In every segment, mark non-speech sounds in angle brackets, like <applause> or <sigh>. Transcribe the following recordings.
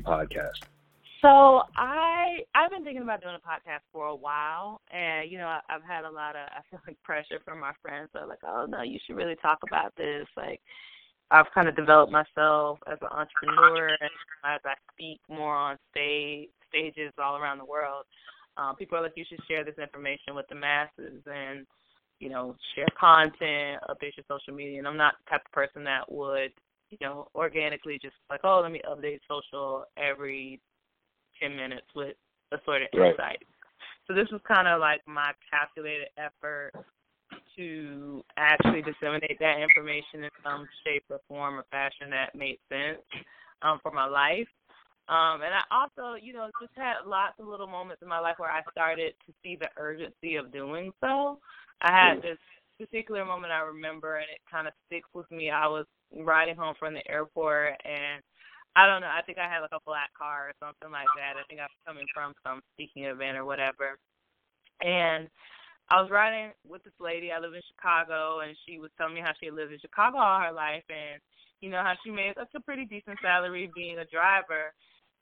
Podcast? So I I've been thinking about doing a podcast for a while, and you know I, I've had a lot of <laughs> I feel like pressure from my friends. They're like, "Oh no, you should really talk about this." Like I've kind of developed myself as an entrepreneur, and as I speak more on stage stages all around the world, um, people are like, "You should share this information with the masses," and you know, share content, update your social media. And I'm not the type of person that would you know, organically just like, oh, let me update social every 10 minutes with assorted right. insights. So this was kind of like my calculated effort to actually disseminate that information in some shape or form or fashion that made sense um, for my life. Um, and I also, you know, just had lots of little moments in my life where I started to see the urgency of doing so. I had this particular moment I remember, and it kind of sticks with me. I was riding home from the airport, and I don't know. I think I had like a black car or something like that. I think I was coming from some speaking event or whatever. And I was riding with this lady. I live in Chicago, and she was telling me how she lived in Chicago all her life, and you know how she made such a pretty decent salary being a driver.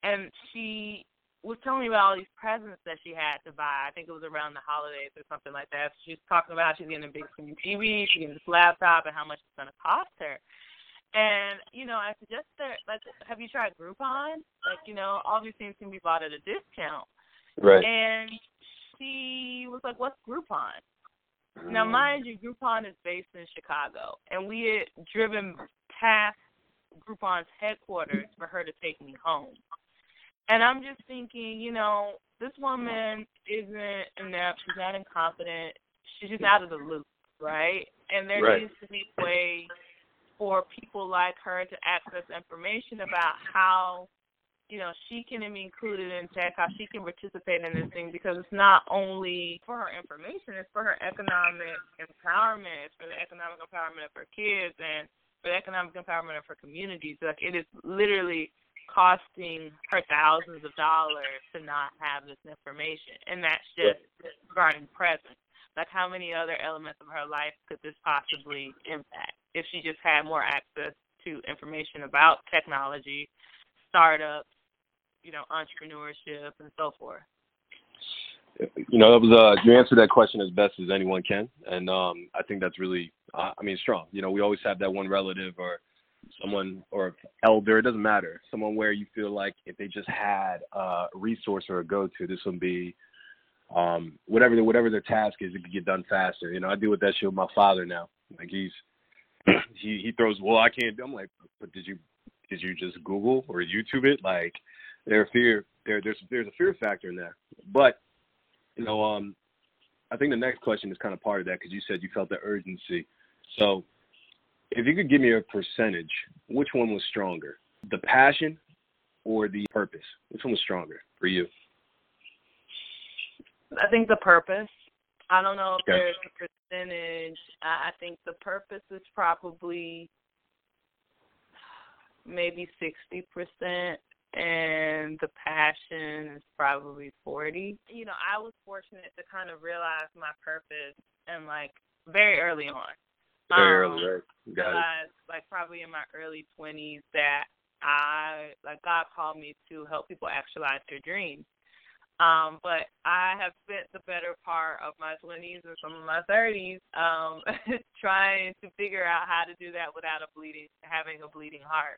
And she was telling me about all these presents that she had to buy. I think it was around the holidays or something like that. She was talking about she's getting a big screen TV, she's getting this laptop, and how much it's going to cost her. And you know, I suggested like, have you tried Groupon? Like, you know, all these things can be bought at a discount. Right. And she was like, "What's Groupon?" Mm. Now, mind you, Groupon is based in Chicago, and we had driven past Groupon's headquarters for her to take me home. And I'm just thinking, you know, this woman isn't inept. She's not incompetent. She's just out of the loop, right? And there right. needs to be a way for people like her to access information about how you know she can be included in tech, how she can participate in this thing because it's not only for her information, it's for her economic empowerment, it's for the economic empowerment of her kids and for the economic empowerment of her communities. Like it is literally costing her thousands of dollars to not have this information, and that's just regarding present. Like, how many other elements of her life could this possibly impact if she just had more access to information about technology, startups, you know, entrepreneurship, and so forth? You know, that was uh, you answered that question as best as anyone can, and um, I think that's really, uh, I mean, strong. You know, we always have that one relative or someone or elder, it doesn't matter, someone where you feel like if they just had a resource or a go-to, this would be um, whatever the, whatever their task is, it could get done faster. You know, I deal with that shit with my father now. Like he's <clears throat> he he throws, well, I can't. Do I'm like, but did you did you just Google or YouTube it? Like, there fear there there's there's a fear factor in there. But you know, um, I think the next question is kind of part of that because you said you felt the urgency. So, if you could give me a percentage, which one was stronger, the passion or the purpose? Which one was stronger for you? I think the purpose. I don't know if okay. there's a percentage. I think the purpose is probably maybe sixty percent and the passion is probably 40. You know, I was fortunate to kind of realize my purpose and like very early on. Very um, early, right? Got it. Like probably in my early 20s that I like God called me to help people actualize their dreams. Um, but I have spent the better part of my 20s and some of my 30s um, <laughs> trying to figure out how to do that without a bleeding, having a bleeding heart.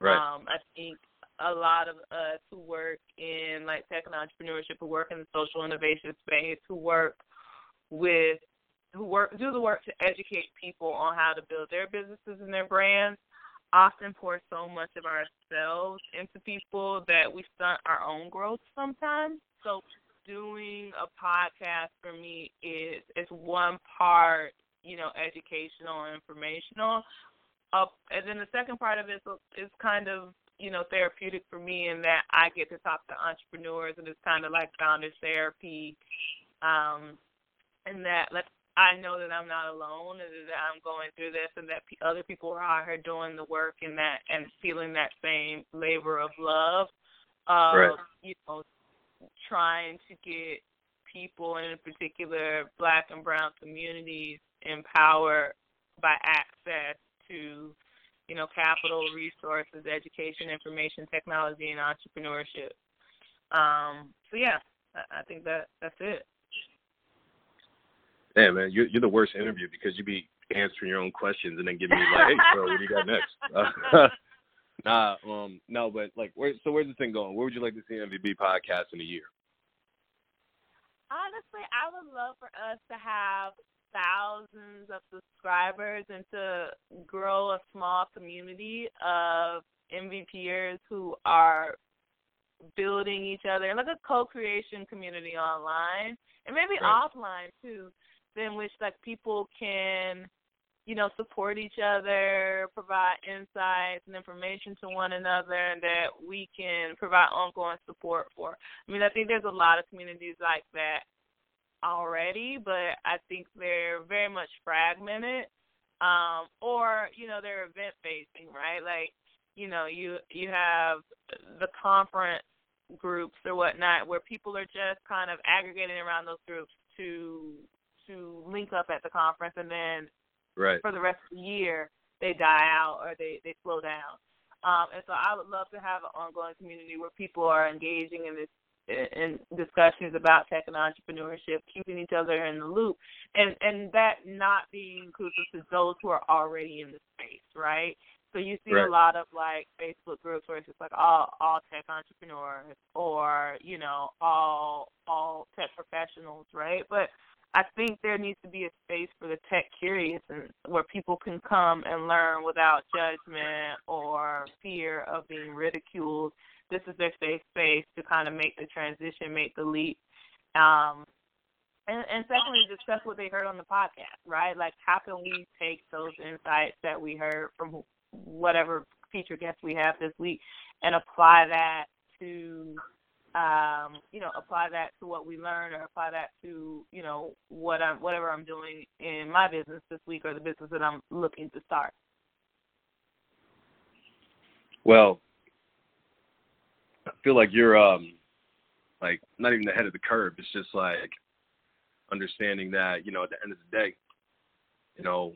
Right. Um, I think a lot of us who work in like tech and entrepreneurship, who work in the social innovation space, who work with, who work do the work to educate people on how to build their businesses and their brands often pour so much of ourselves into people that we stunt our own growth sometimes. So doing a podcast for me is is one part, you know, educational and informational. Uh, and then the second part of it is, is kind of you know therapeutic for me in that I get to talk to entrepreneurs and it's kind of like founders therapy. Um, and that like I know that I'm not alone and that I'm going through this and that p- other people are out here doing the work and that and feeling that same labor of love of right. you know trying to get people in particular black and brown communities empowered by access to you know, capital, resources, education, information, technology, and entrepreneurship. Um, so yeah, I, I think that that's it. Yeah, man, you're you're the worst interview because you'd be answering your own questions and then giving me like, hey, bro, what do you got next? <laughs> nah, um, no, but like, where so where's the thing going? Where would you like to see MVP podcast in a year? Honestly, I would love for us to have thousands of subscribers and to grow a small community of MVPers who are building each other like a co-creation community online and maybe right. offline too in which like people can you know support each other provide insights and information to one another and that we can provide ongoing support for i mean i think there's a lot of communities like that already, but I think they're very much fragmented. Um, or, you know, they're event facing, right? Like, you know, you you have the conference groups or whatnot where people are just kind of aggregating around those groups to to link up at the conference and then right. for the rest of the year they die out or they, they slow down. Um, and so I would love to have an ongoing community where people are engaging in this in discussions about tech and entrepreneurship, keeping each other in the loop, and and that not being inclusive to those who are already in the space, right? So you see right. a lot of like Facebook groups where it's just like all all tech entrepreneurs or you know all all tech professionals, right? But I think there needs to be a space for the tech curious and where people can come and learn without judgment or fear of being ridiculed this is their safe space to kind of make the transition, make the leap. Um, and, and secondly, discuss what they heard on the podcast, right? Like, how can we take those insights that we heard from whatever feature guest we have this week and apply that to, um, you know, apply that to what we learn or apply that to, you know, what I'm, whatever I'm doing in my business this week or the business that I'm looking to start. Well, I feel like you're um like not even the head of the curve. It's just like understanding that you know at the end of the day, you know,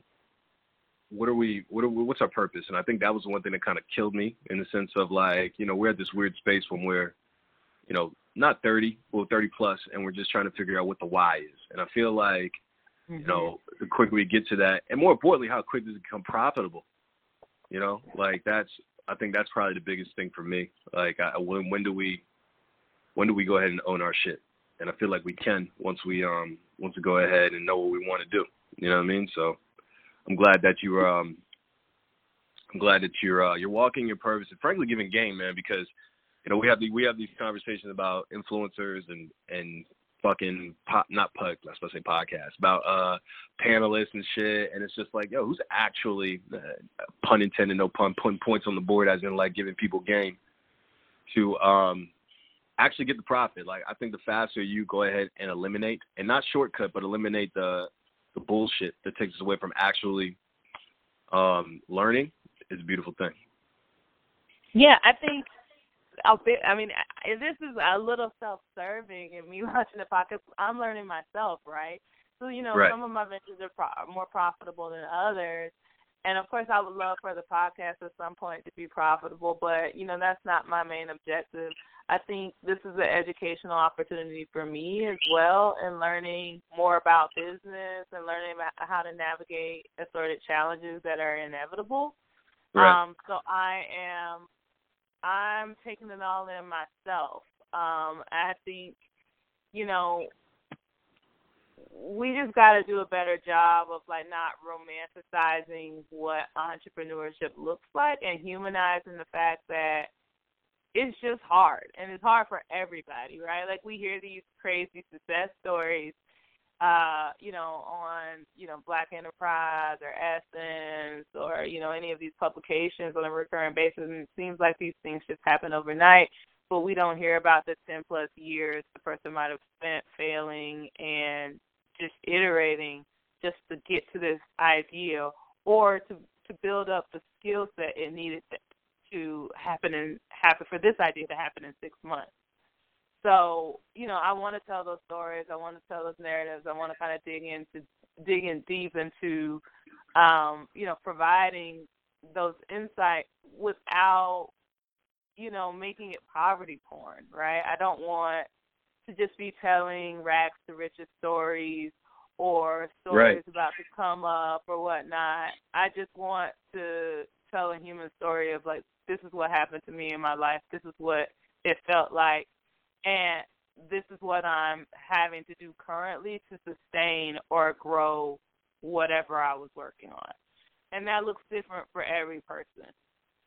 what are we? What are we, what's our purpose? And I think that was the one thing that kind of killed me in the sense of like you know we're at this weird space when we're you know not 30, well 30 plus, and we're just trying to figure out what the why is. And I feel like mm-hmm. you know the quicker we get to that, and more importantly, how quick does it become profitable? You know, like that's I think that's probably the biggest thing for me. Like, I, when when do we when do we go ahead and own our shit? And I feel like we can once we um once we go ahead and know what we want to do. You know what I mean? So I'm glad that you um I'm glad that you're uh, you're walking your purpose and frankly giving game, man, because you know we have the we have these conversations about influencers and and fucking pop, not pug, let's supposed to say podcast about uh panelists and shit, and it's just like, yo, who's actually uh, pun intended, no pun, putting points on the board as in like giving people game to um actually get the profit. Like I think the faster you go ahead and eliminate, and not shortcut, but eliminate the the bullshit that takes us away from actually um learning is a beautiful thing. Yeah, I think I I mean, this is a little self-serving and me <laughs> watching the podcast. I'm learning myself, right? So you know, right. some of my ventures are pro- more profitable than others, and of course, I would love for the podcast at some point to be profitable. But you know, that's not my main objective. I think this is an educational opportunity for me as well, and learning more about business and learning about how to navigate assorted challenges that are inevitable. Right. Um, so I am I'm taking it all in myself. Um, I think, you know, we just got to do a better job of like not romanticizing what entrepreneurship looks like and humanizing the fact that it's just hard and it's hard for everybody, right? Like we hear these crazy success stories uh, you know, on, you know, Black Enterprise or Essence or, you know, any of these publications on a recurring basis. And it seems like these things just happen overnight, but we don't hear about the 10 plus years the person might have spent failing and just iterating just to get to this idea or to, to build up the skill set it needed to happen and happen for this idea to happen in six months. So, you know, I want to tell those stories. I want to tell those narratives. I want to kind of dig into dig in deep into, um, you know, providing those insights without you know making it poverty porn, right? I don't want to just be telling rags to riches stories or stories right. about to come up or whatnot. I just want to tell a human story of like this is what happened to me in my life. This is what it felt like, and this is what I'm having to do currently to sustain or grow whatever I was working on. And that looks different for every person.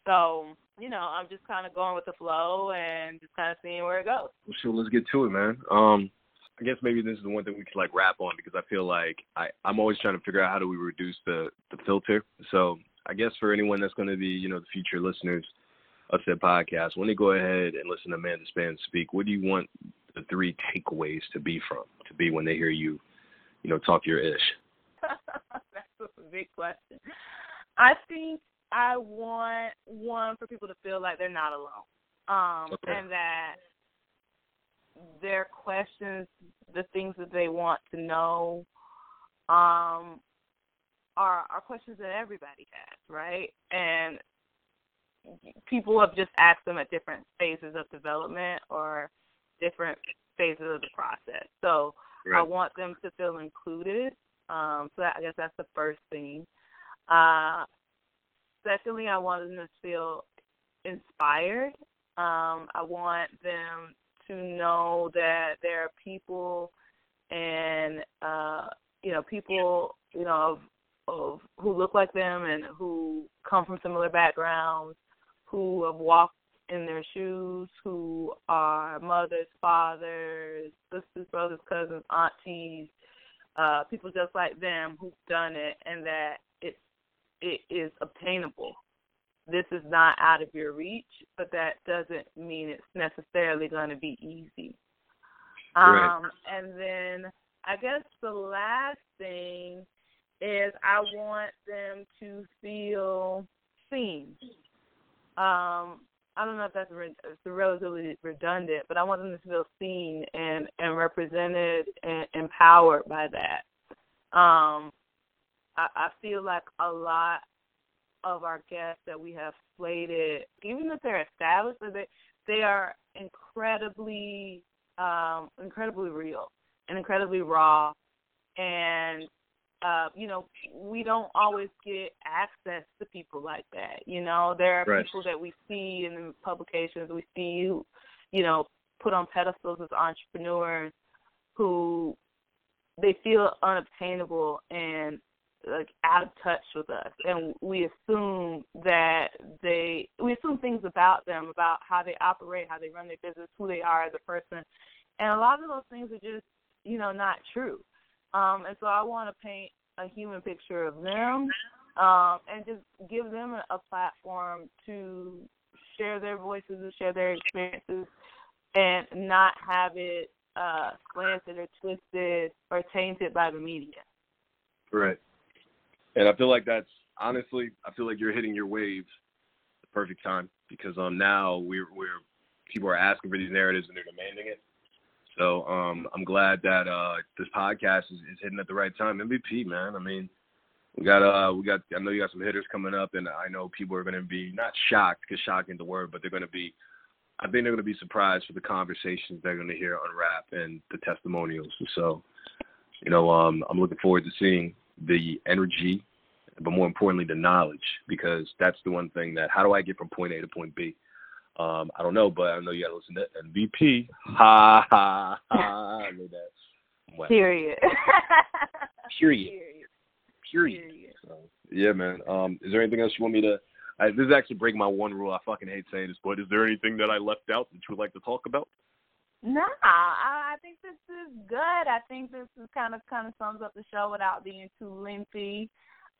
So, you know, I'm just kind of going with the flow and just kind of seeing where it goes. Sure, let's get to it, man. Um, I guess maybe this is the one thing we could like wrap on because I feel like I I'm always trying to figure out how do we reduce the the filter. So I guess for anyone that's going to be you know the future listeners said podcast, when they go ahead and listen to Amanda Spann speak, what do you want the three takeaways to be from to be when they hear you, you know, talk your ish? <laughs> That's a big question. I think I want one for people to feel like they're not alone, um, okay. and that their questions, the things that they want to know, um, are are questions that everybody has, right? And people have just asked them at different phases of development or different phases of the process. So right. I want them to feel included. Um, so that, I guess that's the first thing. Uh, secondly, I want them to feel inspired. Um, I want them to know that there are people and uh, you know people you know of, of who look like them and who come from similar backgrounds, who have walked in their shoes, who are mothers, fathers, sisters, brothers, cousins, aunties, uh, people just like them who've done it, and that it it is obtainable. This is not out of your reach, but that doesn't mean it's necessarily going to be easy. Right. Um, and then I guess the last thing is I want them to feel seen. Um, I don't know if that's re- relatively redundant, but I want them to feel seen and and represented and empowered by that. Um, I, I feel like a lot of our guests that we have slated, even if they're established, they they are incredibly um, incredibly real and incredibly raw, and uh, you know, we don't always get access to people like that. You know, there are right. people that we see in the publications, we see, who, you know, put on pedestals as entrepreneurs who they feel unobtainable and like out of touch with us and we assume that they we assume things about them about how they operate how they run their business who they are as a person and a lot of those things are just you know not true um, and so I want to paint a human picture of them um, and just give them a, platform to share their voices and share their experiences and not have it uh, slanted or twisted or tainted by the media. Right. And I feel like that's honestly, I feel like you're hitting your waves the perfect time because um now we're we're people are asking for these narratives and they're demanding it. So um, I'm glad that uh, this podcast is, is hitting at the right time. MVP, man. I mean, we got uh, we got. I know you got some hitters coming up, and I know people are going to be not shocked because shocking the word, but they're going to be. I think they're going to be surprised for the conversations they're going to hear on Rap and the testimonials. So, you know, um, I'm looking forward to seeing the energy, but more importantly, the knowledge, because that's the one thing that. How do I get from point A to point B? Um, I don't know, but I know you got to listen to MVP. Ha ha ha! I know that. Period. Period. <laughs> Period. Period. Period. So, yeah, man. Um, is there anything else you want me to? I, this is actually breaking my one rule. I fucking hate saying this, but is there anything that I left out that you would like to talk about? No, I, I think this is good. I think this is kind of kind of sums up the show without being too lengthy.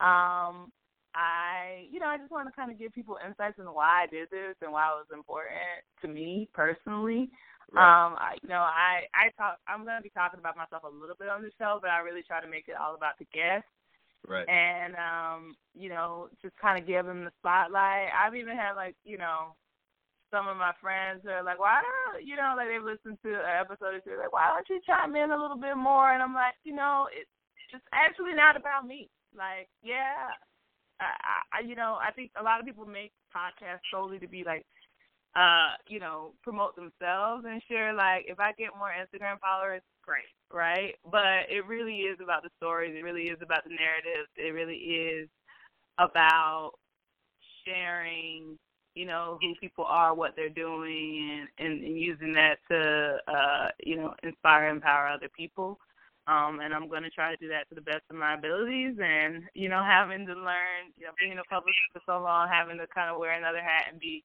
Um, I, you know, I just want to kind of give people insights into why I did this and why it was important to me personally. Right. Um, I, you know, I, I talk. I'm going to be talking about myself a little bit on the show, but I really try to make it all about the guests. Right. And um, you know, just kind of give them the spotlight. I've even had like, you know, some of my friends are like, why don't you know, like they've listened to an episode or two, like, why don't you chime in a little bit more? And I'm like, you know, it's it's actually not about me. Like, yeah, I, I, you know, I think a lot of people make podcasts solely to be like, uh, you know, promote themselves and share. Like, if I get more Instagram followers, great, right? But it really is about the stories. It really is about the narratives. It really is about sharing you know who people are, what they're doing, and, and, and using that to uh, you know inspire, and empower other people. Um, and I'm going to try to do that to the best of my abilities. And you know, having to learn, you know, being a publicist for so long, having to kind of wear another hat and be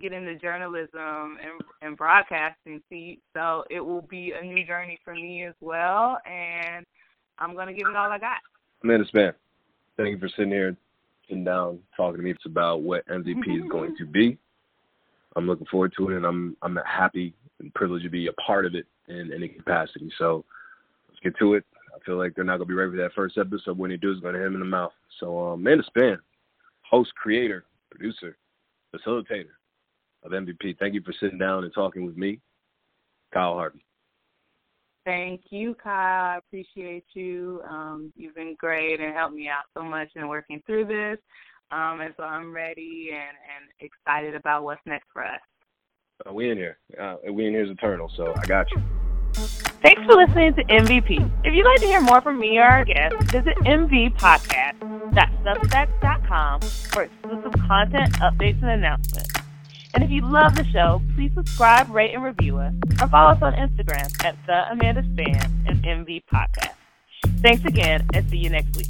get into journalism and, and broadcasting seat. So it will be a new journey for me as well, and I'm going to give it all I got. Amanda Spann, thank you for sitting here sitting down talking to me about what MVP is <laughs> going to be. I'm looking forward to it, and I'm I'm happy and privileged to be a part of it in any capacity. So let's get to it. I feel like they're not gonna be ready for that first episode. When they do, it's gonna hit them in the mouth. So, um, Amanda Spann, host, creator, producer, facilitator of MVP. Thank you for sitting down and talking with me, Kyle Harvey. Thank you, Kyle. I appreciate you. Um, you've been great and helped me out so much in working through this. Um, and so I'm ready and, and excited about what's next for us. Uh, we in here. Uh, we in here is eternal, so I got you. Thanks for listening to MVP. If you'd like to hear more from me or our guests, visit mvpodcast.substack.com for exclusive content, updates, and announcements. And if you love the show, please subscribe, rate, and review us, or follow us on Instagram at the Amanda Spann and MV Podcast. Thanks again, and see you next week.